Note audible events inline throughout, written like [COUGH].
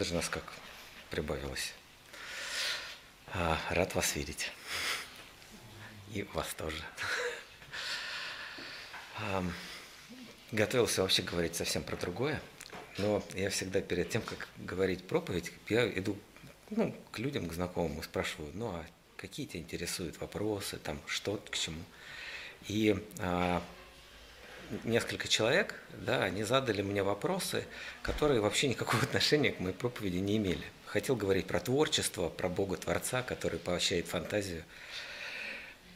надо же нас как прибавилось. А, рад вас видеть. И вас тоже. [LAUGHS] Готовился вообще говорить совсем про другое, но я всегда перед тем, как говорить проповедь, я иду ну, к людям, к знакомым и спрашиваю, ну а какие тебя интересуют вопросы, там, что к чему. И а, несколько человек, да, они задали мне вопросы, которые вообще никакого [LAUGHS] отношения к моей проповеди не имели. Хотел говорить про творчество, про Бога Творца, который поощряет фантазию.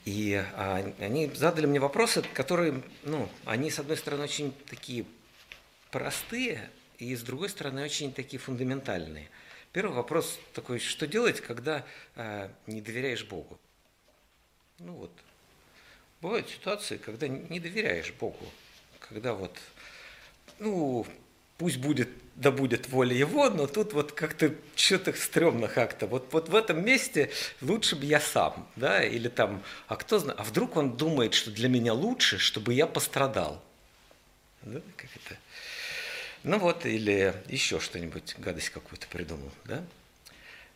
И а, они задали мне вопросы, которые, ну, они, с одной стороны, очень такие простые, и с другой стороны, очень такие фундаментальные. Первый вопрос такой, что делать, когда а, не доверяешь Богу? Ну вот, бывают ситуации, когда не доверяешь Богу когда вот, ну, пусть будет, да будет воля его, но тут вот как-то что-то стрёмно как-то. Вот, вот в этом месте лучше бы я сам, да, или там, а кто знает, а вдруг он думает, что для меня лучше, чтобы я пострадал. Да, как это? Ну вот, или еще что-нибудь, гадость какую-то придумал, да.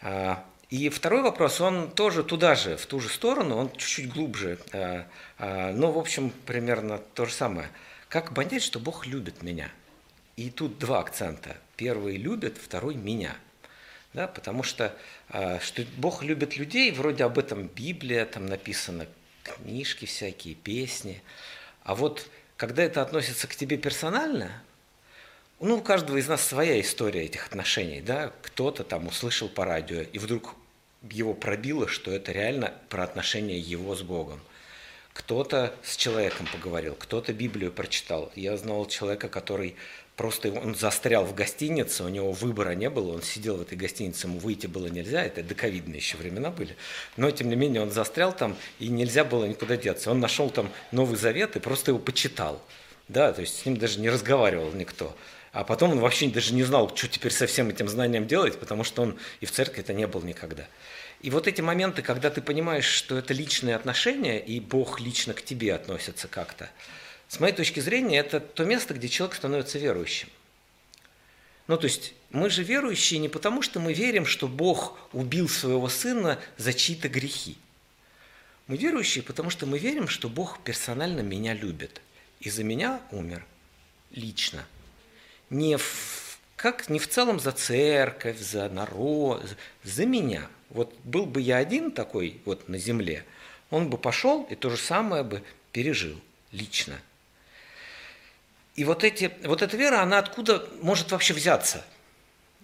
А, и второй вопрос, он тоже туда же, в ту же сторону, он чуть-чуть глубже, а, а, но, в общем, примерно то же самое – как понять, что Бог любит меня? И тут два акцента. Первый любит, второй меня. Да, потому что, а, что Бог любит людей, вроде об этом Библия, там написано книжки всякие, песни. А вот когда это относится к тебе персонально, ну, у каждого из нас своя история этих отношений, да, кто-то там услышал по радио, и вдруг его пробило, что это реально про отношения его с Богом. Кто-то с человеком поговорил, кто-то Библию прочитал. Я знал человека, который просто он застрял в гостинице, у него выбора не было, он сидел в этой гостинице, ему выйти было нельзя, это доковидные еще времена были, но тем не менее он застрял там, и нельзя было никуда деться. Он нашел там Новый Завет и просто его почитал, да, то есть с ним даже не разговаривал никто. А потом он вообще даже не знал, что теперь со всем этим знанием делать, потому что он и в церкви это не был никогда. И вот эти моменты, когда ты понимаешь, что это личные отношения, и Бог лично к тебе относится как-то, с моей точки зрения, это то место, где человек становится верующим. Ну, то есть мы же верующие не потому, что мы верим, что Бог убил своего сына за чьи-то грехи. Мы верующие, потому что мы верим, что Бог персонально меня любит. И за меня умер лично. Не в, как, не в целом за церковь, за народ, за меня – вот был бы я один такой вот на земле, он бы пошел и то же самое бы пережил лично. И вот, эти, вот эта вера, она откуда может вообще взяться?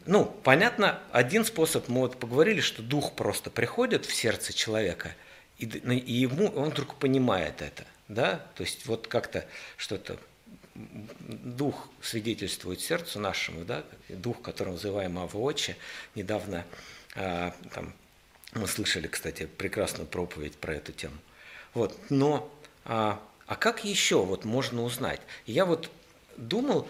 Ну, понятно, один способ, мы вот поговорили, что дух просто приходит в сердце человека, и, и ему, он вдруг понимает это, да, то есть вот как-то что-то дух свидетельствует сердцу нашему, да, дух, которым называем Авоочи, недавно а, там, мы слышали, кстати, прекрасную проповедь про эту тему. Вот, но а, а как еще вот можно узнать? Я вот думал,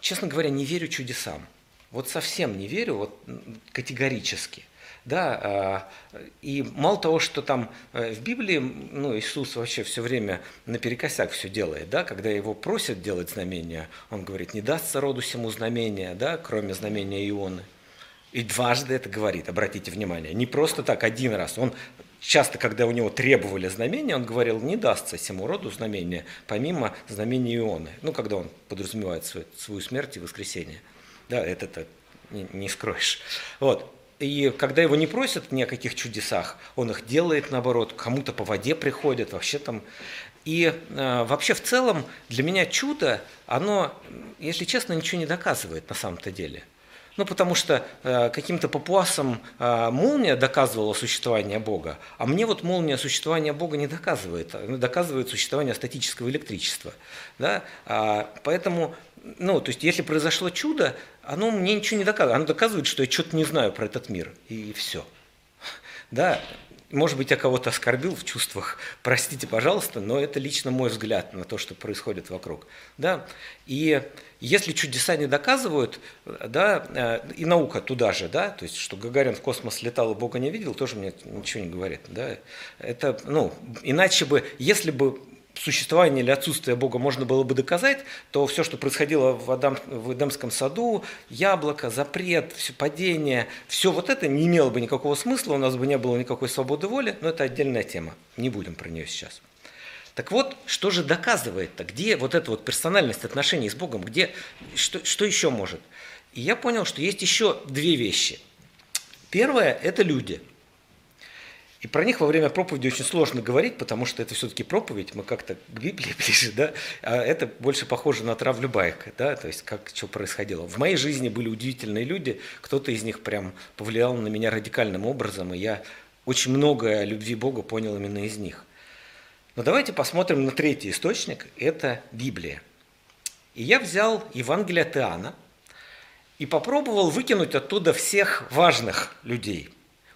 честно говоря, не верю чудесам. Вот совсем не верю, вот категорически. Да, а, и мало того, что там э, в Библии ну, Иисус вообще все время наперекосяк все делает, да, когда его просят делать знамения, он говорит, не дастся роду всему знамения, да, кроме знамения Ионы. И дважды это говорит, обратите внимание. Не просто так, один раз. Он часто, когда у него требовали знамения, он говорил, не дастся всему роду знамения, помимо знамения Ионы. Ну, когда он подразумевает свою, свою смерть и воскресение. Да, это-то не, не скроешь. Вот. И когда его не просят ни о каких чудесах, он их делает наоборот, кому-то по воде приходят, вообще там. И э, вообще в целом для меня чудо, оно, если честно, ничего не доказывает на самом-то деле. Ну, потому что э, каким-то папуасам э, молния доказывала существование Бога, а мне вот молния существования Бога не доказывает, она доказывает существование статического электричества. Да? А, поэтому, ну, то есть, если произошло чудо, оно мне ничего не доказывает. Оно доказывает, что я что-то не знаю про этот мир, и все. Да, может быть, я кого-то оскорбил в чувствах, [LAUGHS] простите, пожалуйста, но это лично мой взгляд на то, что происходит вокруг. Да? И если чудеса не доказывают, да, э, и наука туда же, да, то есть, что Гагарин в космос летал и Бога не видел, тоже мне ничего не говорит. Да? Это, ну, иначе бы, если бы существование или отсутствие Бога можно было бы доказать, то все, что происходило в, Адам, в Эдемском саду, яблоко, запрет, все падение, все вот это не имело бы никакого смысла, у нас бы не было никакой свободы воли, но это отдельная тема, не будем про нее сейчас. Так вот, что же доказывает-то? Где вот эта вот персональность отношений с Богом? Где, что, что еще может? И я понял, что есть еще две вещи. Первое – это люди – и про них во время проповеди очень сложно говорить, потому что это все-таки проповедь, мы как-то к Библии [LAUGHS] ближе, да, а это больше похоже на травлю баек, да, то есть как что происходило. В моей жизни были удивительные люди, кто-то из них прям повлиял на меня радикальным образом, и я очень многое о любви Бога понял именно из них. Но давайте посмотрим на третий источник, это Библия. И я взял Евангелие от Иоанна и попробовал выкинуть оттуда всех важных людей.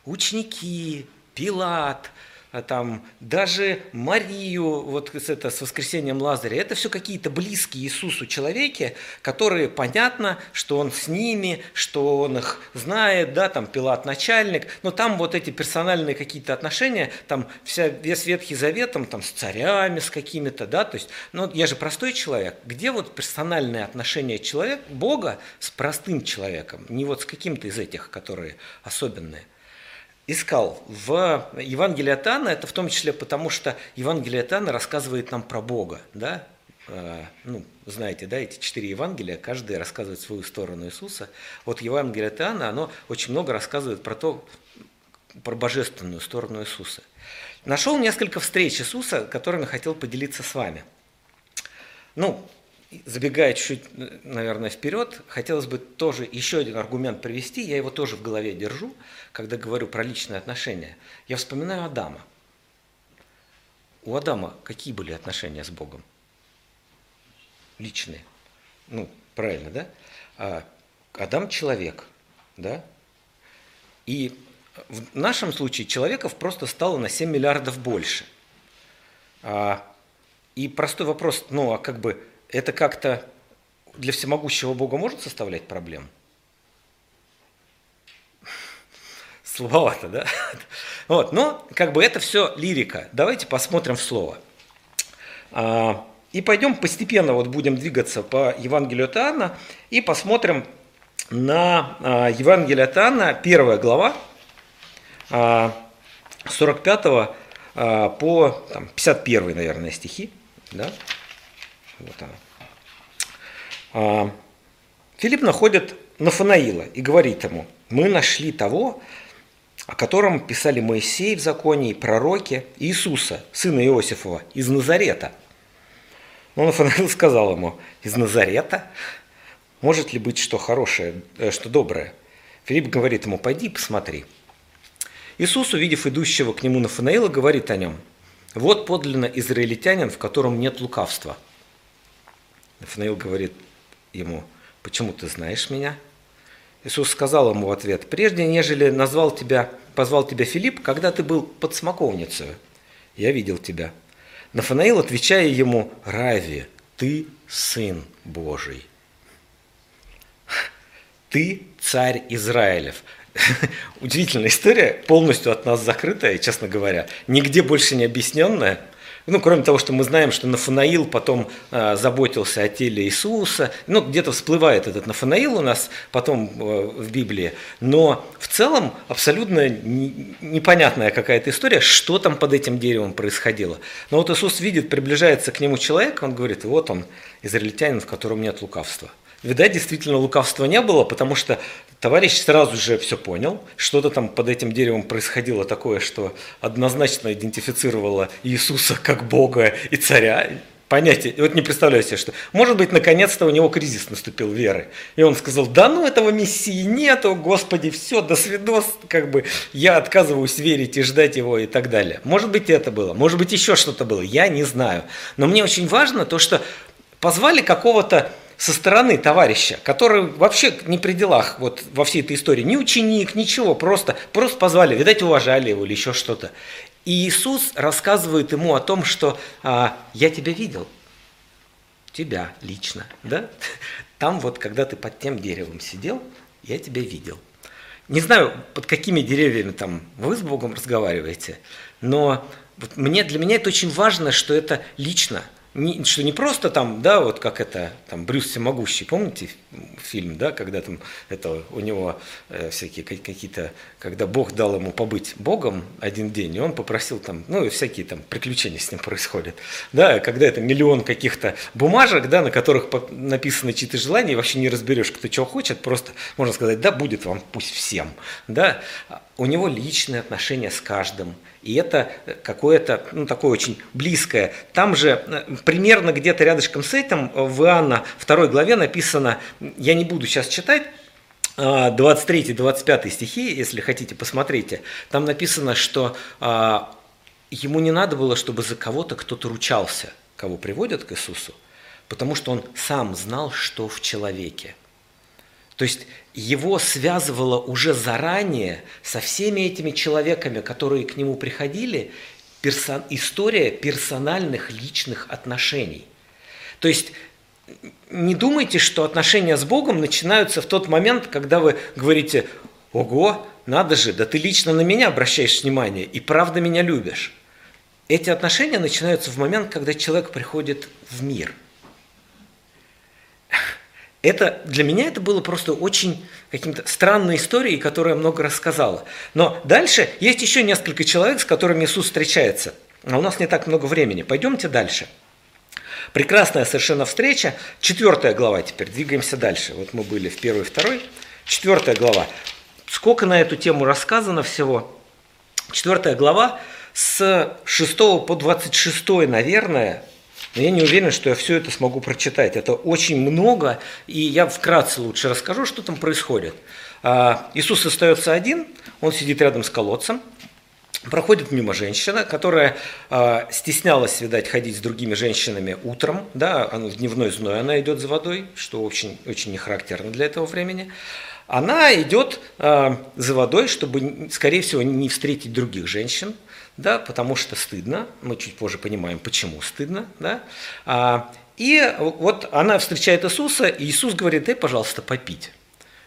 Ученики, Пилат, а там, даже Марию вот с, это, с воскресением Лазаря, это все какие-то близкие Иисусу человеки, которые понятно, что он с ними, что он их знает, да, там Пилат начальник, но там вот эти персональные какие-то отношения, там вся, весь Ветхий Завет, там, там с царями, с какими-то, да, то есть, ну, я же простой человек, где вот персональные отношения человека, Бога с простым человеком, не вот с каким-то из этих, которые особенные искал в Евангелии от Анна, это в том числе потому, что Евангелие от Анна рассказывает нам про Бога, да, а, ну, знаете, да, эти четыре Евангелия, каждый рассказывает свою сторону Иисуса. Вот Евангелие от Иоанна, оно очень много рассказывает про то, про божественную сторону Иисуса. Нашел несколько встреч Иисуса, которыми хотел поделиться с вами. Ну, забегая чуть-чуть, наверное, вперед, хотелось бы тоже еще один аргумент привести, я его тоже в голове держу, когда говорю про личные отношения. Я вспоминаю Адама. У Адама какие были отношения с Богом? Личные. Ну, правильно, да? А Адам человек, да? И в нашем случае человеков просто стало на 7 миллиардов больше. А, и простой вопрос, ну, а как бы это как-то для всемогущего Бога может составлять проблему? Слабовато, да? Вот, но как бы это все лирика. Давайте посмотрим в слово. А, и пойдем постепенно вот будем двигаться по Евангелию от Иоанна и посмотрим на а, Евангелие от Иоанна, первая глава, 45 а, по там, 51, наверное, стихи. Да? Вот она. А, Филипп находит Нафанаила и говорит ему, мы нашли того, о котором писали Моисей в законе и пророки, Иисуса, сына Иосифова, из Назарета. Но Нафанаил [LAUGHS] сказал ему, из Назарета? Может ли быть что хорошее, э, что доброе? Филипп говорит ему, пойди посмотри. Иисус, увидев идущего к нему Нафанаила, говорит о нем, вот подлинно израильтянин, в котором нет лукавства. Нафанаил говорит, ему, почему ты знаешь меня? Иисус сказал ему в ответ, прежде нежели назвал тебя, позвал тебя Филипп, когда ты был под смоковницей, я видел тебя. Нафанаил, отвечая ему, Рави, ты сын Божий. Ты царь Израилев. [LAUGHS] Удивительная история, полностью от нас закрытая, честно говоря, нигде больше не объясненная – ну, кроме того, что мы знаем, что Нафанаил потом э, заботился о теле Иисуса. Ну, где-то всплывает этот Нафанаил у нас потом э, в Библии. Но в целом абсолютно не, непонятная какая-то история, что там под этим деревом происходило. Но вот Иисус видит, приближается к нему человек, он говорит, вот он, израильтянин, в котором нет лукавства. Видать, действительно лукавства не было, потому что товарищ сразу же все понял, что-то там под этим деревом происходило такое, что однозначно идентифицировало Иисуса как Бога и царя. Понятие, вот не представляю себе, что, может быть, наконец-то у него кризис наступил веры. И он сказал, да ну этого Мессии нету, Господи, все, до свидос, как бы я отказываюсь верить и ждать его и так далее. Может быть, это было, может быть, еще что-то было, я не знаю. Но мне очень важно то, что позвали какого-то со стороны товарища, который вообще не при делах вот во всей этой истории, ни ученик, ничего, просто, просто позвали, видать, уважали его или еще что-то. И Иисус рассказывает ему о том, что а, я тебя видел, тебя лично, да? Там вот, когда ты под тем деревом сидел, я тебя видел. Не знаю, под какими деревьями там вы с Богом разговариваете, но вот мне, для меня это очень важно, что это лично – не, что не просто там, да, вот как это, там, Брюс Всемогущий, помните фильм, да, когда там это у него э, всякие какие-то, когда Бог дал ему побыть Богом один день, и он попросил там, ну, и всякие там приключения с ним происходят, да, когда это миллион каких-то бумажек, да, на которых написаны чьи-то желания, и вообще не разберешь, кто чего хочет, просто можно сказать, да, будет вам пусть всем, да, у него личные отношения с каждым, и это какое-то, ну, такое очень близкое. Там же э, примерно где-то рядышком с этим в Иоанна 2 главе написано, я не буду сейчас читать, 23-25 стихи, если хотите, посмотрите. Там написано, что а, ему не надо было, чтобы за кого-то кто-то ручался, кого приводят к Иисусу, потому что он сам знал, что в человеке. То есть его связывало уже заранее со всеми этими человеками, которые к нему приходили, персон, история персональных личных отношений. То есть не думайте, что отношения с Богом начинаются в тот момент, когда вы говорите, ого, надо же, да ты лично на меня обращаешь внимание и правда меня любишь. Эти отношения начинаются в момент, когда человек приходит в мир – это, для меня это было просто очень каким-то странной историей, которая много рассказала. Но дальше есть еще несколько человек, с которыми Иисус встречается. А у нас не так много времени. Пойдемте дальше. Прекрасная совершенно встреча. Четвертая глава теперь. Двигаемся дальше. Вот мы были в первой второй. Четвертая глава. Сколько на эту тему рассказано всего? Четвертая глава с 6 по 26, наверное, но я не уверен, что я все это смогу прочитать. Это очень много, и я вкратце лучше расскажу, что там происходит. А, Иисус остается один, он сидит рядом с колодцем, Проходит мимо женщина, которая э, стеснялась, видать, ходить с другими женщинами утром, да, в дневной зной она идет за водой, что очень, очень не характерно для этого времени. Она идет э, за водой, чтобы, скорее всего, не встретить других женщин, да, потому что стыдно, мы чуть позже понимаем, почему стыдно, да, а, и вот она встречает Иисуса, и Иисус говорит, дай, пожалуйста, попить.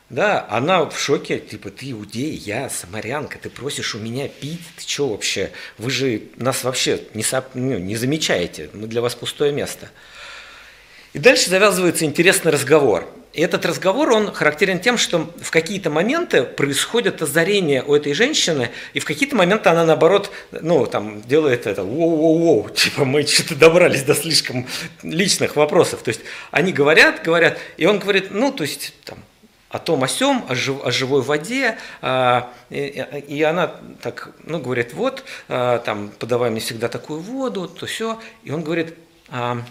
Да, она в шоке, типа, ты иудей, я самарянка, ты просишь у меня пить, ты что вообще, вы же нас вообще не, соп... ну, не замечаете, мы для вас пустое место. И дальше завязывается интересный разговор. И этот разговор, он характерен тем, что в какие-то моменты происходит озарение у этой женщины, и в какие-то моменты она, наоборот, ну, там, делает это, воу-воу-воу, [LAUGHS] типа, мы что-то добрались до слишком личных вопросов. То есть они говорят, говорят, и он говорит, ну, то есть, там, о том, о сем, о, жив, о живой воде, а, и, и она так, ну, говорит, вот, а, там, подавай мне всегда такую воду, то все, и он говорит, а,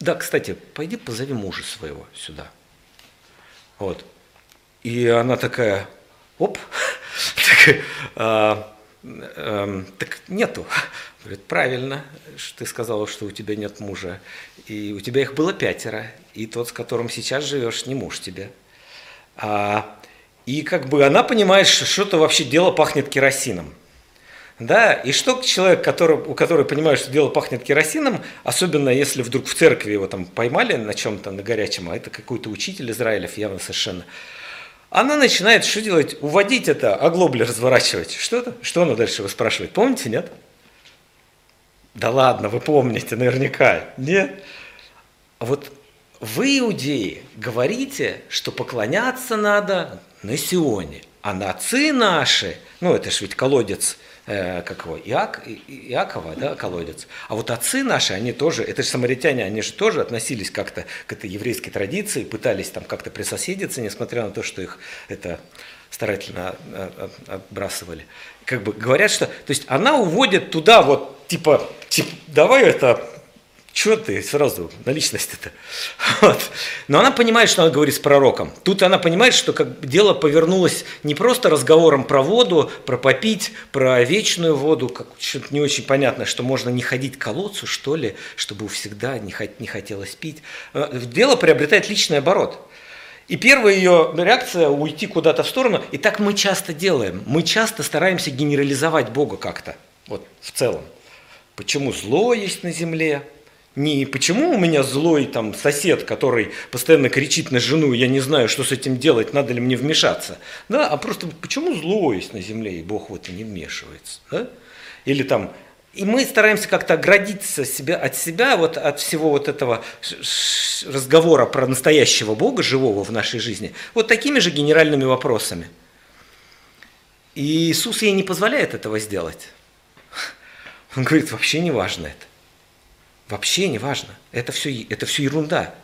да, кстати, пойди позови мужа своего сюда. Вот. И она такая, оп, [LAUGHS] так, а, а, так нету. Говорит, правильно, ты сказала, что у тебя нет мужа. И у тебя их было пятеро, и тот, с которым сейчас живешь, не муж тебе. А, и как бы она понимает, что что-то вообще дело пахнет керосином. Да, и что человек, который, у которого понимает, что дело пахнет керосином, особенно если вдруг в церкви его там поймали на чем-то, на горячем, а это какой-то учитель Израилев явно совершенно, она начинает что делать? Уводить это, оглобли разворачивать. Что это? Что она дальше вы спрашивает? Помните, нет? Да ладно, вы помните наверняка. Нет? А вот вы, иудеи, говорите, что поклоняться надо на Сионе, а на отцы наши, ну это ж ведь колодец э, как его, Иак, Иакова, да, колодец. А вот отцы наши, они тоже, это же самаритяне, они же тоже относились как-то к этой еврейской традиции, пытались там как-то присоседиться, несмотря на то, что их это старательно отбрасывали. Как бы говорят, что, то есть она уводит туда вот, типа, типа давай это чего ты сразу на личность-то? [LAUGHS] Вот. Но она понимает, что она говорит с пророком. Тут она понимает, что как дело повернулось не просто разговором про воду, про попить, про вечную воду, как что-то не очень понятно, что можно не ходить к колодцу, что ли, чтобы всегда не, не хотелось пить. Э, дело приобретает личный оборот. И первая ее реакция – уйти куда-то в сторону. И так мы часто делаем. Мы часто стараемся генерализовать Бога как-то, вот в целом. Почему зло есть на земле, не почему у меня злой там сосед, который постоянно кричит на жену, я не знаю, что с этим делать, надо ли мне вмешаться, да, а просто почему зло есть на земле, и Бог в это не вмешивается, да? Или там И мы стараемся как-то оградиться себя, от себя, вот от всего вот этого разговора про настоящего Бога, живого в нашей жизни, вот такими же генеральными вопросами. И Иисус ей не позволяет этого сделать. Он говорит, вообще не важно это. Вообще не важно. Это все, это все ерунда.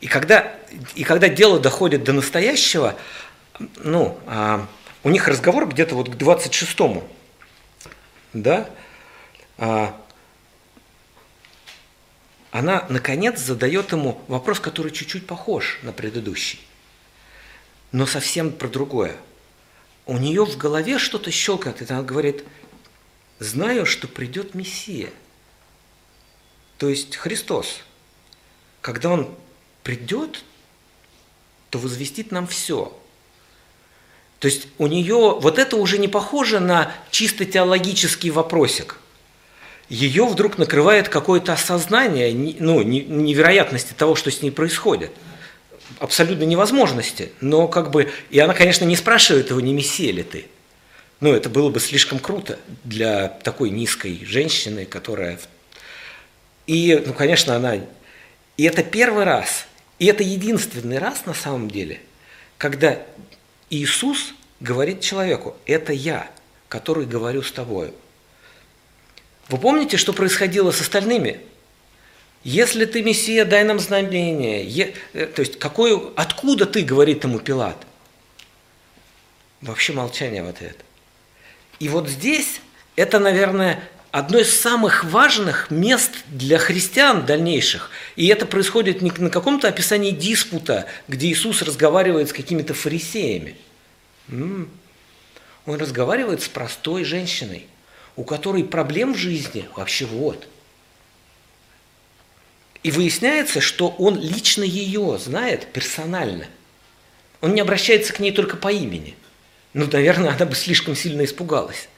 И когда, и когда дело доходит до настоящего, ну, а, у них разговор где-то вот к 26-му, да, а, она, наконец, задает ему вопрос, который чуть-чуть похож на предыдущий, но совсем про другое. У нее в голове что-то щелкает, и она говорит, знаю, что придет Мессия, то есть Христос. Когда Он придет, то возвестит нам все. То есть у нее вот это уже не похоже на чисто теологический вопросик. Ее вдруг накрывает какое-то осознание ну, невероятности того, что с ней происходит. Абсолютно невозможности. Но как бы... И она, конечно, не спрашивает его, не мессия ли ты. Ну, это было бы слишком круто для такой низкой женщины, которая... И, ну, конечно, она... И это первый раз, и это единственный раз на самом деле, когда Иисус говорит человеку, это я, который говорю с тобою. Вы помните, что происходило с остальными? Если ты Мессия, дай нам знамение. Е... Э, то есть, какое... откуда ты, говорит ему Пилат? Вообще молчание в ответ. И вот здесь это, наверное, одно из самых важных мест для христиан дальнейших. И это происходит не на каком-то описании диспута, где Иисус разговаривает с какими-то фарисеями. Он разговаривает с простой женщиной, у которой проблем в жизни вообще вот. И выясняется, что он лично ее знает персонально. Он не обращается к ней только по имени. Ну, наверное, она бы слишком сильно испугалась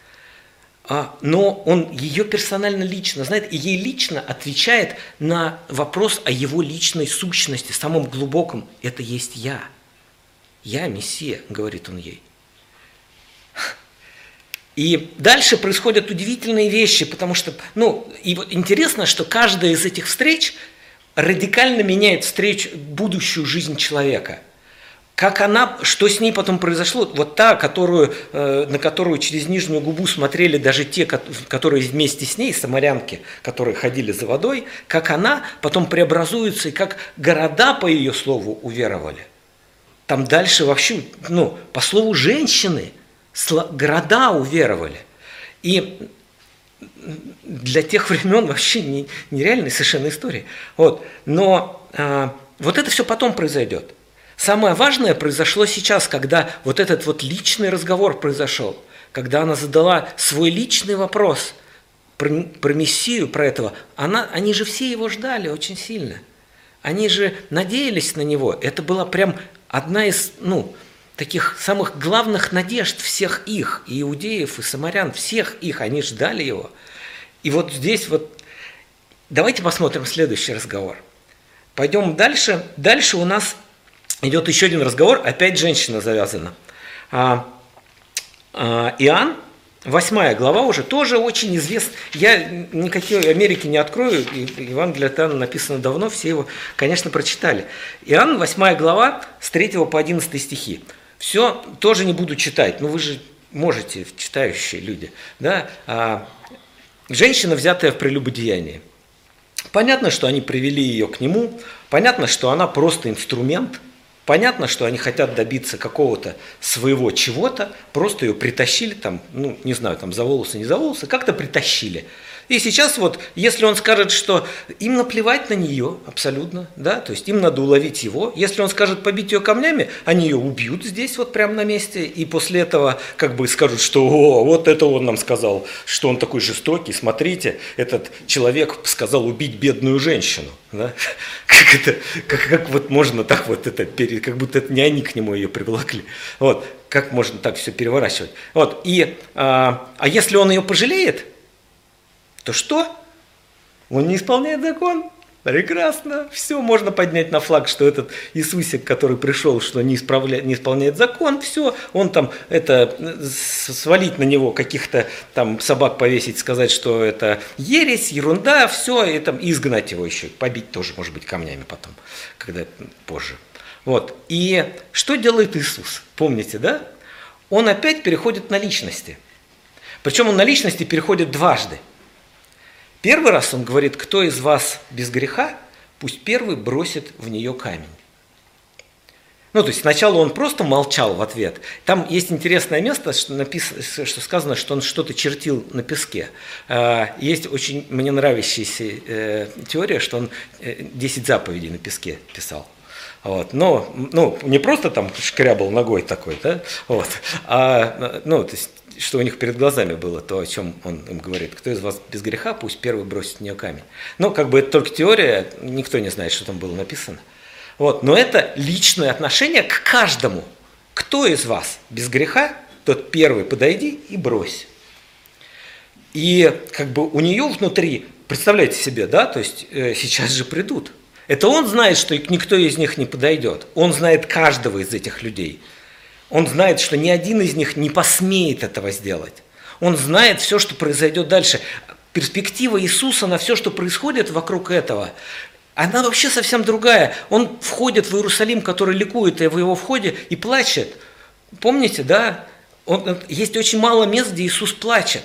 а, но он ее персонально лично знает и ей лично отвечает на вопрос о его личной сущности, самом глубоком. Это есть я. Я Мессия, говорит он ей. И дальше происходят удивительные вещи, потому что, ну, и вот интересно, что каждая из этих встреч радикально меняет встреч, будущую жизнь человека – как она, что с ней потом произошло, вот та, которую, э, на которую через нижнюю губу смотрели даже те, которые вместе с ней, самарянки, которые ходили за водой, как она потом преобразуется, и как города, по ее слову, уверовали. Там дальше вообще, ну, по слову женщины, города уверовали. И для тех времен вообще нереальная совершенно история. Вот. Но а, вот это все потом произойдет. Самое важное произошло сейчас, когда вот этот вот личный разговор произошел, когда она задала свой личный вопрос про, про Мессию, про этого. Она, они же все его ждали очень сильно. Они же надеялись на него. Это была прям одна из, ну, таких самых главных надежд всех их, и иудеев, и самарян, всех их, они ждали его. И вот здесь вот, давайте посмотрим следующий разговор. Пойдем дальше. Дальше у нас идет еще один разговор, опять женщина завязана. А, а, Иоанн, восьмая глава уже, тоже очень известна. Я никакие Америки не открою, Евангелие от Иоанна написано давно, все его, конечно, прочитали. Иоанн, восьмая глава, с 3 по 11 стихи. Все тоже не буду читать, но вы же можете, читающие люди. Да? А, женщина, взятая в прелюбодеянии. Понятно, что они привели ее к нему, понятно, что она просто инструмент – Понятно, что они хотят добиться какого-то своего чего-то, просто ее притащили там, ну, не знаю, там за волосы, не за волосы, как-то притащили. И сейчас вот, если он скажет, что им наплевать на нее абсолютно, да, то есть им надо уловить его. Если он скажет побить ее камнями, они ее убьют здесь вот прямо на месте, и после этого как бы скажут, что о, вот это он нам сказал, что он такой жестокий, смотрите, этот человек сказал убить бедную женщину. Да? [LAUGHS] Как, это, как, как вот можно так вот это, как будто это не они к нему ее привлекли. Вот, как можно так все переворачивать. Вот, и, а, а если он ее пожалеет, то что? Он не исполняет закон. Прекрасно. Все, можно поднять на флаг, что этот Иисусик, который пришел, что не, исправля... не исполняет закон, все, он там это свалить на него каких-то там собак повесить, сказать, что это ересь, ерунда, все, и там изгнать его еще, побить тоже, может быть, камнями потом, когда позже. Вот. И что делает Иисус? Помните, да? Он опять переходит на личности. Причем он на личности переходит дважды – Первый раз он говорит, кто из вас без греха, пусть первый бросит в нее камень. Ну, то есть сначала он просто молчал в ответ. Там есть интересное место, что, написано, что сказано, что он что-то чертил на песке. А, есть очень мне нравящаяся э, теория, что он 10 э, заповедей на песке писал. Вот. Но ну, не просто там шкрябал ногой такой, да? вот. а ну, то есть что у них перед глазами было, то, о чем он им говорит. Кто из вас без греха, пусть первый бросит в нее камень. Ну, как бы это только теория, никто не знает, что там было написано. Вот. Но это личное отношение к каждому. Кто из вас без греха, тот первый подойди и брось. И как бы у нее внутри, представляете себе, да, то есть э, сейчас же придут. Это он знает, что никто из них не подойдет. Он знает каждого из этих людей. Он знает, что ни один из них не посмеет этого сделать. Он знает все, что произойдет дальше. Перспектива Иисуса на все, что происходит вокруг этого, она вообще совсем другая. Он входит в Иерусалим, который ликует в его входе и плачет. Помните, да? Он, есть очень мало мест, где Иисус плачет.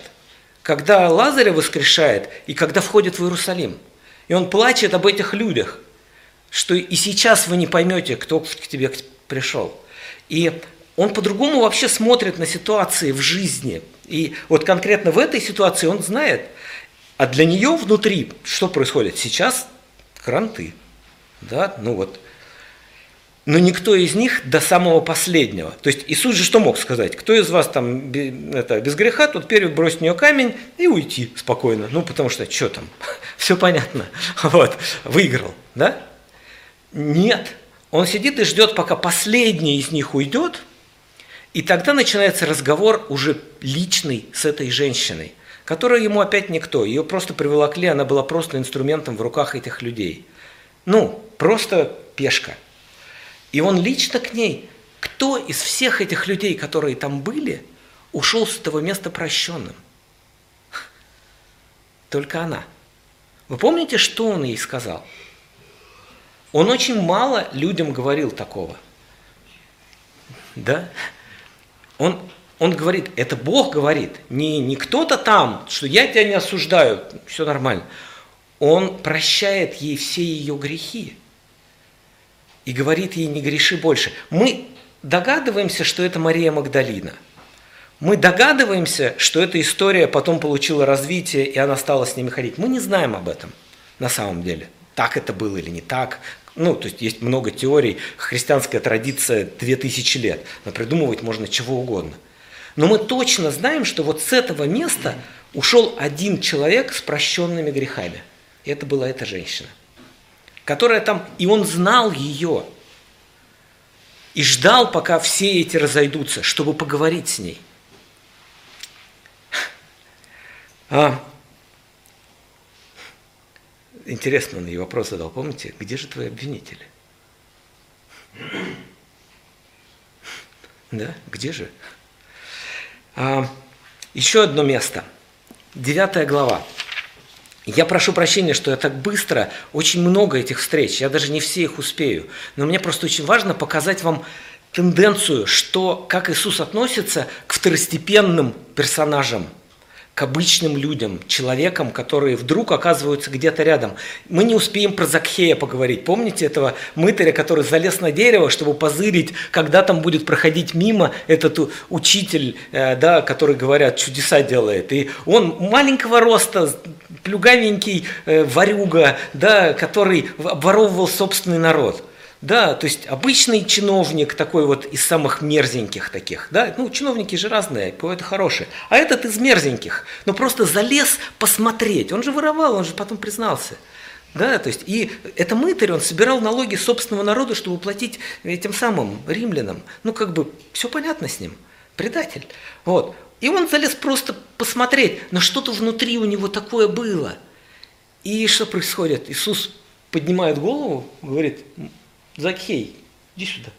Когда Лазаря воскрешает и когда входит в Иерусалим. И он плачет об этих людях, что и сейчас вы не поймете, кто к тебе пришел. И он по-другому вообще смотрит на ситуации в жизни. И вот конкретно в этой ситуации он знает, а для нее внутри что происходит? Сейчас кранты. Да, ну вот. Но никто из них до самого последнего. То есть Иисус же что мог сказать? Кто из вас там это, без греха, тот первый бросит в нее камень и уйти спокойно. Ну, потому что что там? [LAUGHS] Все понятно. [LAUGHS] Вот, выиграл, да? Нет. Он сидит и ждет, пока последний из них уйдет – и тогда начинается разговор уже личный с этой женщиной, которая ему опять никто. Ее просто приволокли, она была просто инструментом в руках этих людей. Ну, просто пешка. И он лично к ней, кто из всех этих людей, которые там были, ушел с этого места прощенным? Только она. Вы помните, что он ей сказал? Он очень мало людям говорил такого. Да? Он, он говорит, это Бог говорит, не, не кто-то там, что я тебя не осуждаю, все нормально. Он прощает ей все ее грехи и говорит ей, не греши больше. Мы догадываемся, что это Мария Магдалина. Мы догадываемся, что эта история потом получила развитие, и она стала с ними ходить. Мы не знаем об этом на самом деле. Так это было или не так, ну, то есть есть много теорий, христианская традиция 2000 лет, но придумывать можно чего угодно. Но мы точно знаем, что вот с этого места ушел один человек с прощенными грехами. И это была эта женщина, которая там, и он знал ее, и ждал, пока все эти разойдутся, чтобы поговорить с ней. А, интересно, он ей вопрос задал, помните, где же твои обвинители? Да, где же? А, еще одно место. Девятая глава. Я прошу прощения, что я так быстро, очень много этих встреч, я даже не все их успею. Но мне просто очень важно показать вам тенденцию, что, как Иисус относится к второстепенным персонажам – к обычным людям, человекам, которые вдруг оказываются где-то рядом. Мы не успеем про Закхея поговорить. Помните этого мытаря, который залез на дерево, чтобы позырить, когда там будет проходить мимо этот учитель, э, да, который, говорят, чудеса делает. И он маленького роста, плюгавенький э, варюга, да, который обворовывал собственный народ – да, то есть обычный чиновник такой вот из самых мерзеньких таких, да, ну чиновники же разные, бывают хорошие, а этот из мерзеньких, ну просто залез посмотреть, он же воровал, он же потом признался. Да, то есть, и это мытарь, он собирал налоги собственного народа, чтобы платить этим самым римлянам. Ну, как бы, все понятно с ним. Предатель. Вот. И он залез просто посмотреть, но что-то внутри у него такое было. И что происходит? Иисус поднимает голову, говорит, Закхей, иди сюда.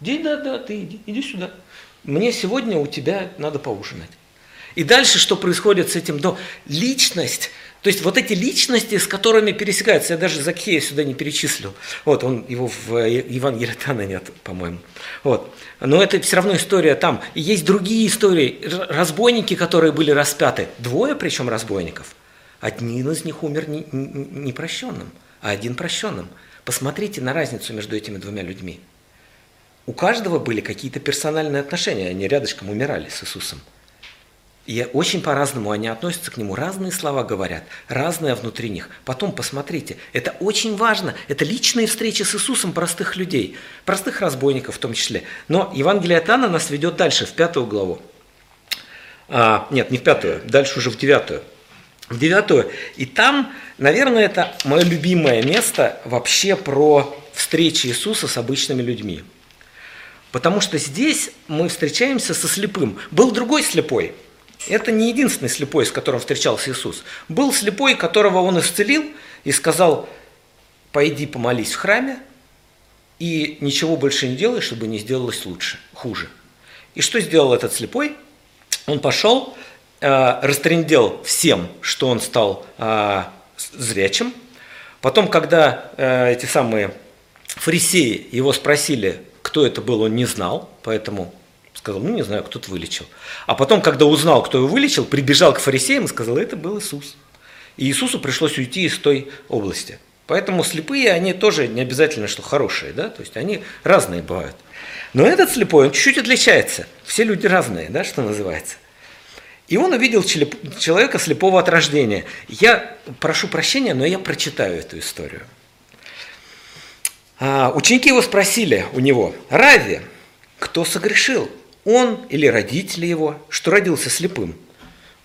Иди, да, да, ты иди, иди сюда. Мне сегодня у тебя надо поужинать. И дальше что происходит с этим? Но личность, то есть вот эти личности, с которыми пересекаются, я даже Закхея сюда не перечислил. Вот, он его в Евангелии Тана нет, по-моему. Вот. Но это все равно история там. И есть другие истории. Разбойники, которые были распяты. Двое причем разбойников. Один из них умер непрощенным, а один прощенным. Посмотрите на разницу между этими двумя людьми. У каждого были какие-то персональные отношения, они рядышком умирали с Иисусом. И очень по-разному они относятся к нему, разные слова говорят, разное внутри них. Потом посмотрите, это очень важно, это личные встречи с Иисусом простых людей, простых разбойников в том числе. Но Евангелие от Анна нас ведет дальше, в пятую главу. А, нет, не в пятую, дальше уже в девятую. Девятую. И там, наверное, это мое любимое место вообще про встречи Иисуса с обычными людьми. Потому что здесь мы встречаемся со слепым. Был другой слепой – это не единственный слепой, с которым встречался Иисус. Был слепой, которого он исцелил и сказал, пойди помолись в храме, и ничего больше не делай, чтобы не сделалось лучше, хуже. И что сделал этот слепой? Он пошел, растрендел всем, что он стал э, зрячим. Потом, когда э, эти самые фарисеи его спросили, кто это был, он не знал, поэтому Сказал, ну не знаю, кто-то вылечил. А потом, когда узнал, кто его вылечил, прибежал к фарисеям и сказал, это был Иисус. И Иисусу пришлось уйти из той области. Поэтому слепые, они тоже не обязательно, что хорошие, да, то есть они разные бывают. Но этот слепой, он чуть-чуть отличается. Все люди разные, да, что называется. И он увидел человека слепого от рождения. Я прошу прощения, но я прочитаю эту историю. А, ученики его спросили у него, Рави, кто согрешил? он или родители его, что родился слепым.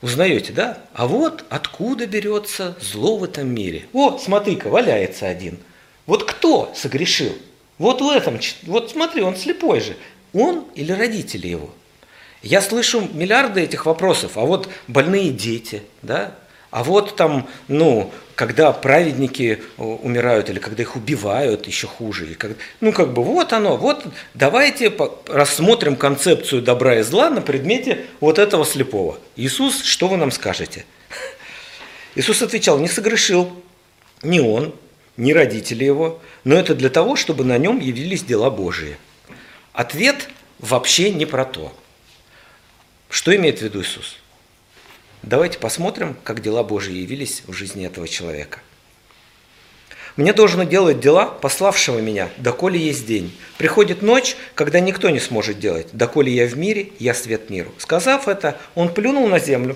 Узнаете, да? А вот откуда берется зло в этом мире. Вот, смотри-ка, валяется один. Вот кто согрешил? Вот в этом, вот смотри, он слепой же. Он или родители его? Я слышу миллиарды этих вопросов. А вот больные дети, да? А вот там, ну, когда праведники э, умирают или когда их убивают, еще хуже. И когда, ну, как бы вот оно, вот давайте рассмотрим концепцию добра и зла на предмете вот этого слепого. Иисус, что вы нам скажете? Иисус отвечал, не согрешил ни он, ни родители его, но это для того, чтобы на нем явились дела Божии. Ответ вообще не про то. Что имеет в виду Иисус? Давайте посмотрим, как дела Божьи явились в жизни этого человека. Мне должно делать дела пославшего меня, доколе есть день. Приходит ночь, когда никто не сможет делать. Доколе я в мире, я свет миру. Сказав это, он плюнул на землю,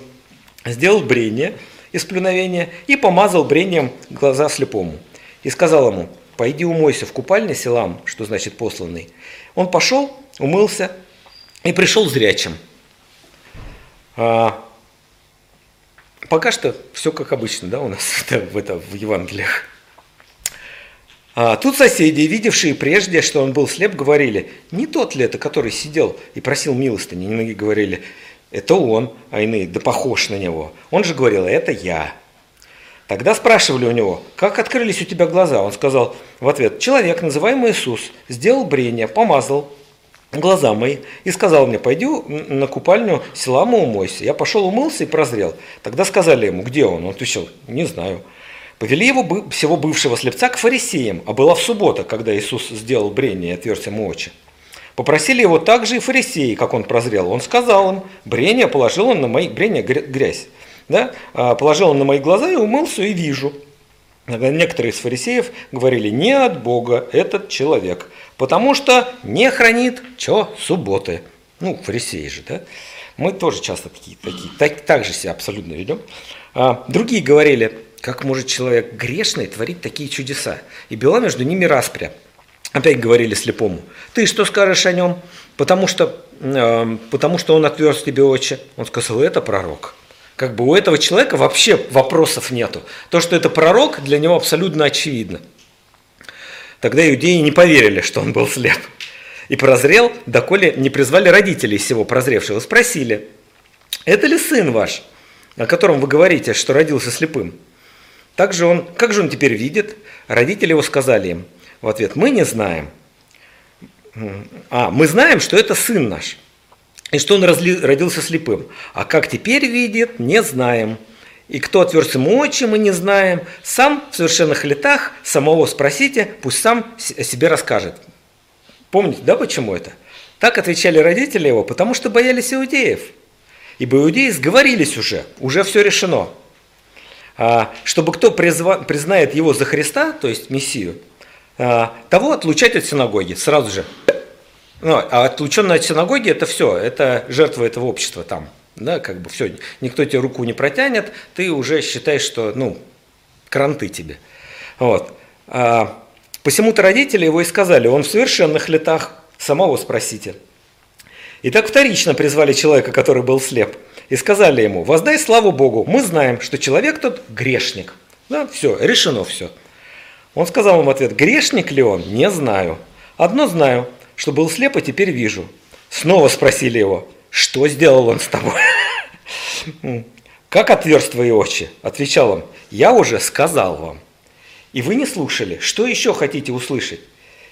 сделал брение из плюновения и помазал брением глаза слепому. И сказал ему, пойди умойся в купальне селам, что значит посланный. Он пошел, умылся и пришел зрячим. А, Пока что все как обычно, да, у нас [LAUGHS] в, это, в Евангелиях. А тут соседи, видевшие прежде, что он был слеп, говорили, не тот ли это, который сидел и просил милостыни. Многие говорили, это он, а иные, да похож на него. Он же говорил, это я. Тогда спрашивали у него, как открылись у тебя глаза? Он сказал в ответ, человек, называемый Иисус, сделал брение, помазал, глаза мои и сказал мне, пойди на купальню Селама умойся. Я пошел умылся и прозрел. Тогда сказали ему, где он? Он отвечал, не знаю. Повели его, всего бывшего слепца, к фарисеям, а была в суббота, когда Иисус сделал брение и отверз ему очи. Попросили его также и фарисеи, как он прозрел. Он сказал им, брение положил он на мои, брение грязь, да? А, положил он на мои глаза и умылся и вижу. Некоторые из фарисеев говорили, не от Бога этот человек, потому что не хранит, что, субботы. Ну, фарисеи же, да? Мы тоже часто такие, такие так, так же себя абсолютно ведем. А, другие говорили, как может человек грешный творить такие чудеса? И была между ними распря. Опять говорили слепому, ты что скажешь о нем? Потому что, э, потому что он отверз тебе очи. Он сказал, это пророк. Как бы у этого человека вообще вопросов нету. То, что это пророк, для него абсолютно очевидно. Тогда иудеи не поверили, что он был слеп. И прозрел, доколе не призвали родителей всего прозревшего. Спросили, это ли сын ваш, о котором вы говорите, что родился слепым? Также он, как же он теперь видит? Родители его сказали им в ответ, мы не знаем. А, мы знаем, что это сын наш, и что он родился слепым. А как теперь видит, не знаем. И кто отверз ему очи, мы не знаем. Сам в совершенных летах, самого спросите, пусть сам о себе расскажет. Помните, да, почему это? Так отвечали родители его, потому что боялись иудеев. Ибо иудеи сговорились уже, уже все решено. А, чтобы кто призва, признает его за Христа, то есть Мессию, а, того отлучать от синагоги сразу же. Ну, а отлученный от синагоги это все, это жертва этого общества там. Да, как бы все, никто тебе руку не протянет, ты уже считаешь, что, ну, кранты тебе. Вот. А, посему-то родители его и сказали, он в совершенных летах, самого спросите. И так вторично призвали человека, который был слеп, и сказали ему, воздай славу Богу, мы знаем, что человек тот грешник. Да, все, решено все. Он сказал им в ответ, грешник ли он? Не знаю. Одно знаю, что был слеп, а теперь вижу. Снова спросили его, что сделал он с тобой? [LAUGHS] Как отверз твои очи? Отвечал он, я уже сказал вам. И вы не слушали. Что еще хотите услышать?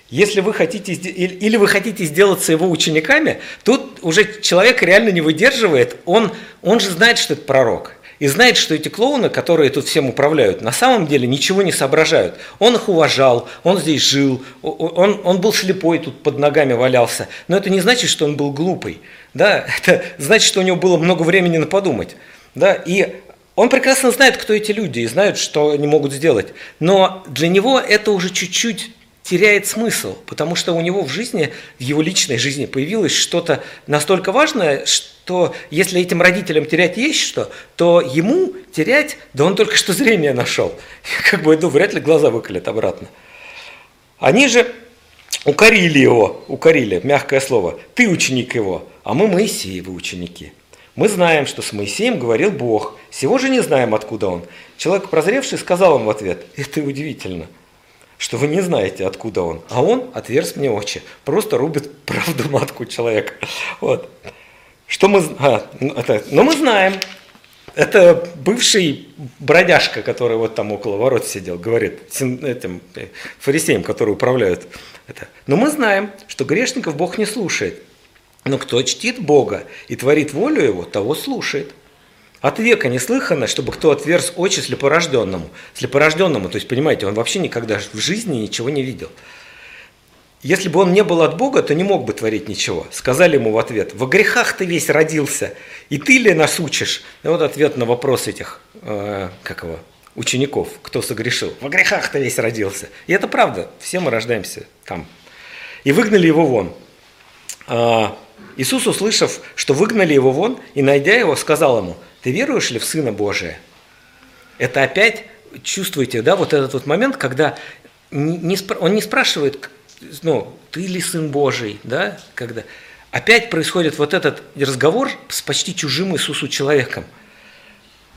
Если вы хотите, или вы хотите сделаться его учениками, тут уже человек реально не выдерживает, он, он же знает, что это пророк и знает, что эти клоуны, которые тут всем управляют, на самом деле ничего не соображают. Он их уважал, он здесь жил, он, он был слепой, тут под ногами валялся. Но это не значит, что он был глупый. Да? [LAUGHS] Это значит, что у него было много времени на подумать. Да? И он прекрасно знает, кто эти люди, и знает, что они могут сделать. Но для него это уже чуть-чуть теряет смысл, потому что у него в жизни, в его личной жизни появилось что-то настолько важное, что если этим родителям терять есть что, то ему терять, да он только что зрение нашел. Как бы, ну, вряд ли глаза выколят обратно. Они же укорили его, укорили, мягкое слово, ты ученик его, а мы Моисеевы ученики. Мы знаем, что с Моисеем говорил Бог, всего же не знаем, откуда он. Человек прозревший сказал им в ответ, это удивительно – что вы не знаете, откуда он. А он отверз мне очи. Просто рубит правду матку человека. Вот. Что мы... А, ну, это, но мы знаем. Это бывший бродяжка, который вот там около ворот сидел, говорит этим э, фарисеям, которые управляют это. Но мы знаем, что грешников Бог не слушает. Но кто чтит Бога и творит волю Его, того слушает. От века не слыхано, чтобы кто отверз очи слепорожденному. Слепорожденному, то есть, понимаете, он вообще никогда в жизни ничего не видел. Если бы он не был от Бога, то не мог бы творить ничего. Сказали ему в ответ, во грехах ты весь родился, и ты ли нас учишь? И вот ответ на вопрос этих, э, как его, учеников, кто согрешил. Во грехах ты весь родился. И это правда, все мы рождаемся там. И выгнали его вон. А, Иисус, услышав, что выгнали его вон, и найдя его, сказал ему – ты веруешь ли в Сына Божия? Это опять, чувствуете, да, вот этот вот момент, когда не, он не спрашивает, ну, ты ли Сын Божий, да, когда опять происходит вот этот разговор с почти чужим Иисусу человеком.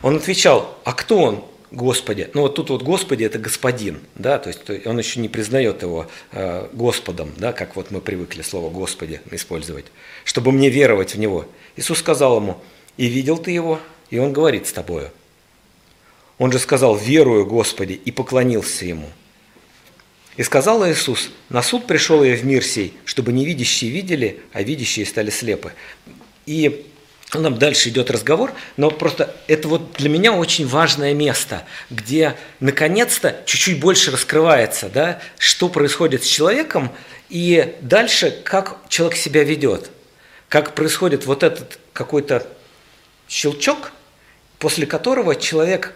Он отвечал, а кто он? Господи. Ну вот тут вот Господи это господин, да, то есть он еще не признает его э, Господом, да, как вот мы привыкли слово Господи использовать, чтобы мне веровать в него. Иисус сказал ему, и видел ты его, и он говорит с тобою. Он же сказал, верую, Господи, и поклонился ему. И сказал Иисус, на суд пришел я в мир сей, чтобы невидящие видели, а видящие стали слепы. И нам дальше идет разговор, но просто это вот для меня очень важное место, где наконец-то чуть-чуть больше раскрывается, да, что происходит с человеком, и дальше как человек себя ведет, как происходит вот этот какой-то щелчок, после которого человек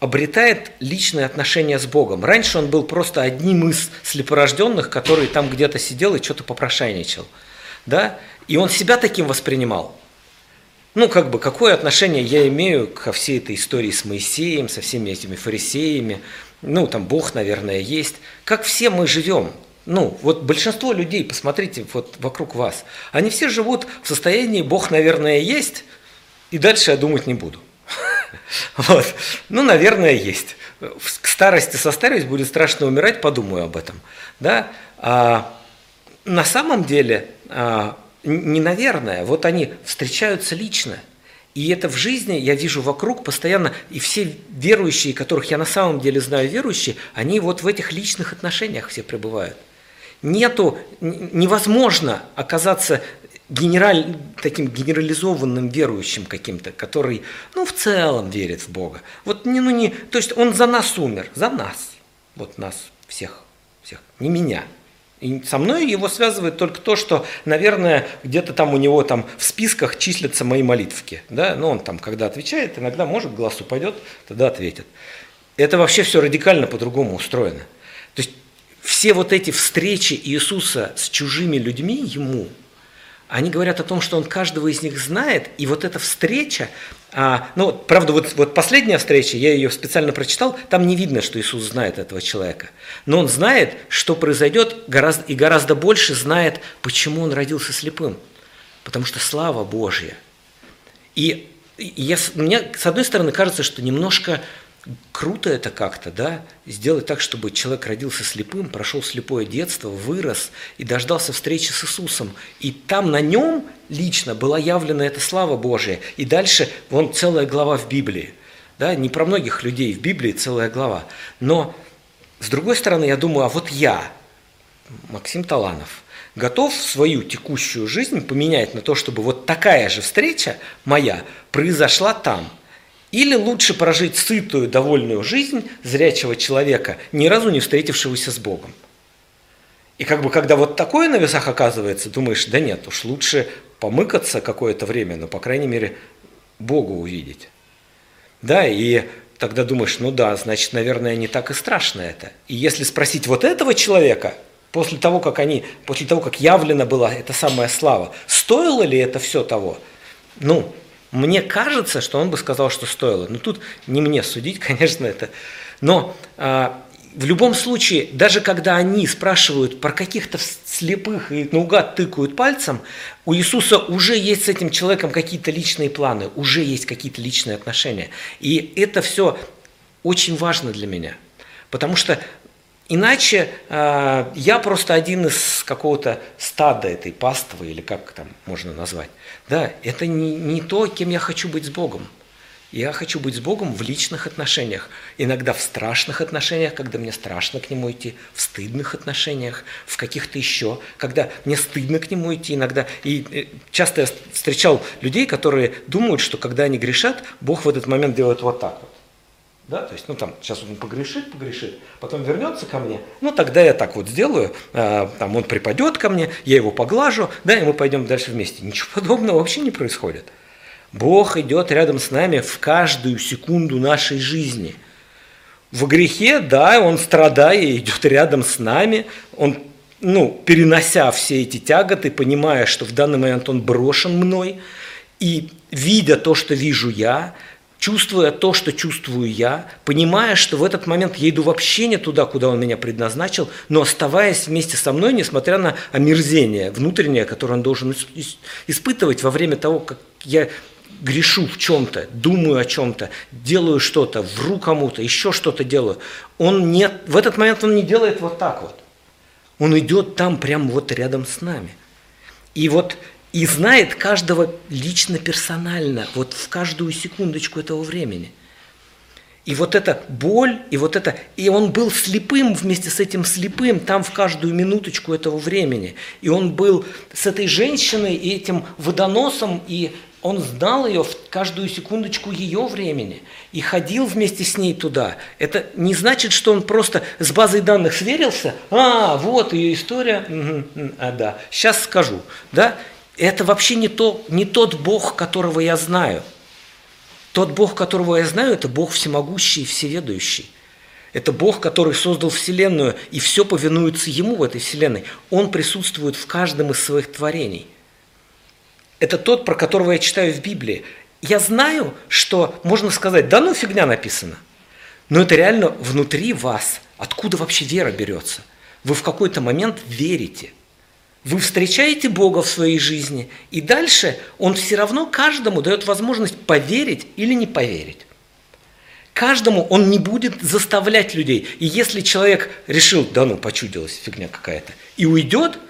обретает личные отношения с Богом. Раньше он был просто одним из слепорожденных, который там где-то сидел и что-то попрошайничал. Да? И он себя таким воспринимал. Ну, как бы, какое отношение я имею ко всей этой истории с Моисеем, со всеми этими фарисеями? Ну, там Бог, наверное, есть. Как все мы живем? Ну, вот большинство людей, посмотрите вот вокруг вас, они все живут в состоянии «Бог, наверное, есть», и дальше я думать не буду. [LAUGHS] Вот. Ну, наверное, есть. К старости состарюсь, будет страшно умирать, подумаю об этом. Да? А на самом деле, а, не наверное, вот они встречаются лично. И это в жизни я вижу вокруг постоянно, и все верующие, которых я на самом деле знаю верующие, они вот в этих личных отношениях все пребывают. Нету, невозможно оказаться генераль, таким генерализованным верующим каким-то, который, ну, в целом верит в Бога. Вот не, ну, не, то есть он за нас умер, за нас, вот нас всех, всех, не меня. И со мной его связывает только то, что, наверное, где-то там у него там в списках числятся мои молитвки. Да? Ну, он там, когда отвечает, иногда, может, глаз упадет, тогда ответит. Это вообще все радикально по-другому устроено. То есть все вот эти встречи Иисуса с чужими людьми ему – они говорят о том, что он каждого из них знает, и вот эта встреча, а, ну, правда, вот, вот последняя встреча, я ее специально прочитал, там не видно, что Иисус знает этого человека. Но он знает, что произойдет, гораздо, и гораздо больше знает, почему он родился слепым. Потому что слава Божья. И я, мне, с одной стороны, кажется, что немножко круто это как-то, да, сделать так, чтобы человек родился слепым, прошел слепое детство, вырос и дождался встречи с Иисусом. И там на нем лично была явлена эта слава Божия. И дальше вон целая глава в Библии. Да, не про многих людей в Библии целая глава. Но с другой стороны, я думаю, а вот я, Максим Таланов, готов свою текущую жизнь поменять на то, чтобы вот такая же встреча моя произошла там – или лучше прожить сытую, довольную жизнь зрячего человека, ни разу не встретившегося с Богом. И как бы когда вот такое на весах оказывается, думаешь, да нет, уж лучше помыкаться какое-то время, но, по крайней мере, Бога увидеть. Да, и тогда думаешь, ну да, значит, наверное, не так и страшно это. И если спросить вот этого человека, после того, как они, после того, как явлена была эта самая слава, стоило ли это все того? Ну, мне кажется, что он бы сказал, что стоило. Но тут не мне судить, [LAUGHS] конечно, это. Но а, в любом случае, даже когда они спрашивают про каких-то слепых и наугад тыкают пальцем, у Иисуса уже есть с этим человеком какие-то личные планы, уже есть какие-то личные отношения. И это все очень важно для меня. Потому что Иначе э, я просто один из какого-то стада этой паствы, или как там можно назвать. Да, это не, не то, кем я хочу быть с Богом. Я хочу быть с Богом в личных отношениях, иногда в страшных отношениях, когда мне страшно к Нему идти, в стыдных отношениях, в каких-то еще, когда мне стыдно к Нему идти иногда. И э, часто я встречал людей, которые думают, что когда они грешат, Бог в этот момент делает вот так вот. Да, то есть, ну там, сейчас он погрешит, погрешит, потом вернется ко мне, ну тогда я так вот сделаю, э, там он припадет ко мне, я его поглажу, да, и мы пойдем дальше вместе. Ничего [LAUGHS] подобного вообще не происходит. Бог идет рядом с нами в каждую секунду нашей жизни. В грехе, да, он страдая идет рядом с нами, он, ну, перенося все эти тяготы, понимая, что в данный момент он брошен мной, и видя то, что вижу я, чувствуя то, что чувствую я, понимая, что в этот момент я иду вообще не туда, куда он меня предназначил, но оставаясь вместе со мной, несмотря на омерзение внутреннее, которое он должен испытывать во время того, как я грешу в чем-то, думаю о чем-то, делаю что-то, вру кому-то, еще что-то делаю. Он не, в этот момент он не делает вот так вот. Он идет там прямо вот рядом с нами. И вот и знает каждого лично, персонально, вот в каждую секундочку этого времени. И вот эта боль, и вот это, и он был слепым вместе с этим слепым там в каждую минуточку этого времени. И он был с этой женщиной и этим водоносом, и он знал ее в каждую секундочку ее времени и ходил вместе с ней туда. Это не значит, что он просто с базой данных сверился. А, вот ее история. Угу, а, да, сейчас скажу. Да? Это вообще не, то, не тот Бог, которого я знаю. Тот Бог, которого я знаю, это Бог всемогущий и всеведущий. Это Бог, который создал Вселенную, и все повинуется Ему в этой Вселенной. Он присутствует в каждом из своих творений. Это тот, про которого я читаю в Библии. Я знаю, что можно сказать, да ну фигня написано. Но это реально внутри вас. Откуда вообще вера берется? Вы в какой-то момент верите – вы встречаете Бога в своей жизни, и дальше Он все равно каждому дает возможность поверить или не поверить. Каждому он не будет заставлять людей. И если человек решил, да ну, почудилась фигня какая-то, и уйдет,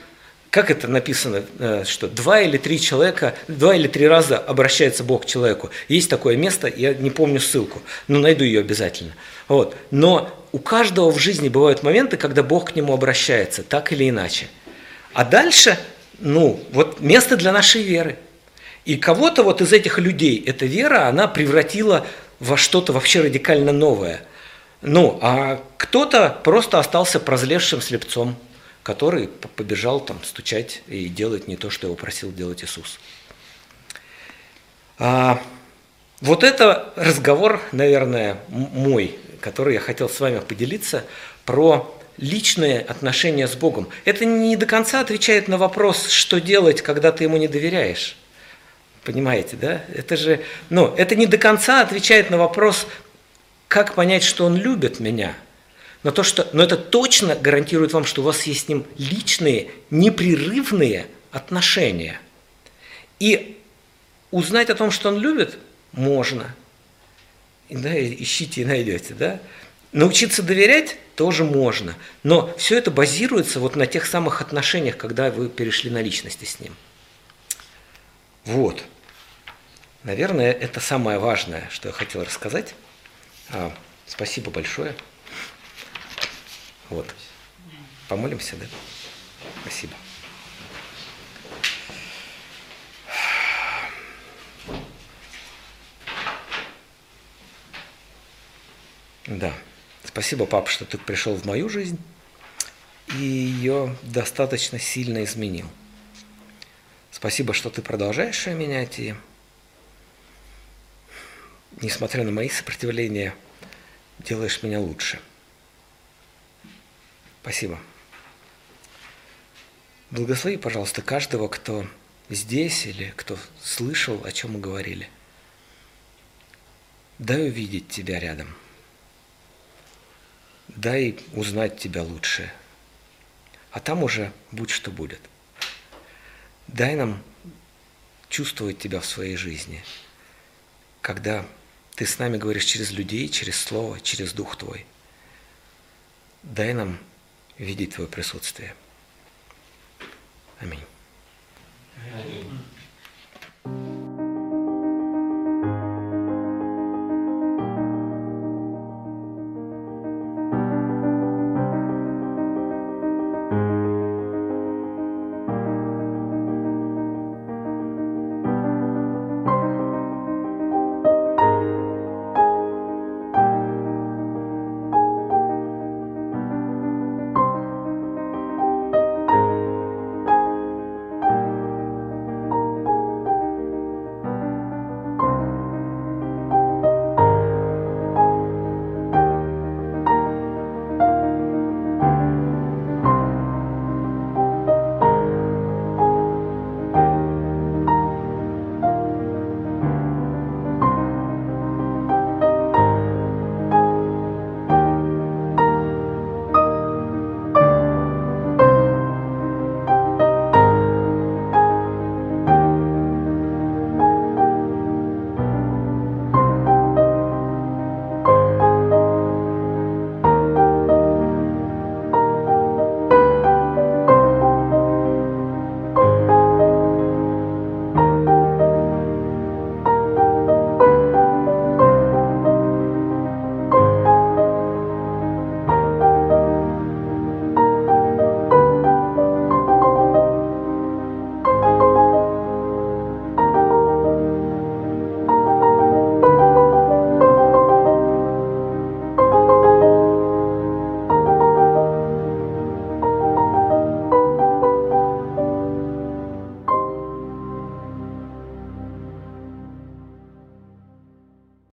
как это написано, э, что два или три человека, два или три раза обращается Бог к человеку. Есть такое место, я не помню ссылку, но найду ее обязательно. Вот. Но у каждого в жизни бывают моменты, когда Бог к нему обращается, так или иначе. А дальше, ну, вот место для нашей веры. И кого-то вот из этих людей эта вера, она превратила во что-то вообще радикально новое. Ну, а кто-то просто остался прозлевшим слепцом – который побежал там стучать и делать не то, что его просил делать Иисус. А, вот это разговор, наверное, мой, который я хотел с вами поделиться, про личные отношения с Богом. Это не до конца отвечает на вопрос, что делать, когда ты ему не доверяешь. Понимаете, да? Это же, ну, это не до конца отвечает на вопрос, как понять, что он любит меня – но, то, что, но это точно гарантирует вам, что у вас есть с ним личные, непрерывные отношения. И узнать о том, что он любит, можно. Да, ищите и найдете. Да? Научиться доверять тоже можно. Но все это базируется вот на тех самых отношениях, когда вы перешли на личности с ним. Вот. Наверное, это самое важное, что я хотел рассказать. А, спасибо большое. Вот. Помолимся, да? Спасибо. Да. Спасибо, папа, что ты пришел в мою жизнь и ее достаточно сильно изменил. Спасибо, что ты продолжаешь ее менять и, несмотря на мои сопротивления, делаешь меня лучше. Спасибо. Благослови, пожалуйста, каждого, кто здесь или кто слышал, о чем мы говорили. Дай увидеть Тебя рядом. Дай узнать Тебя лучше. А там уже будь что будет. Дай нам чувствовать Тебя в своей жизни, когда Ты с нами говоришь через людей, через Слово, через Дух Твой. Дай нам видеть Твое присутствие. Аминь. Аминь.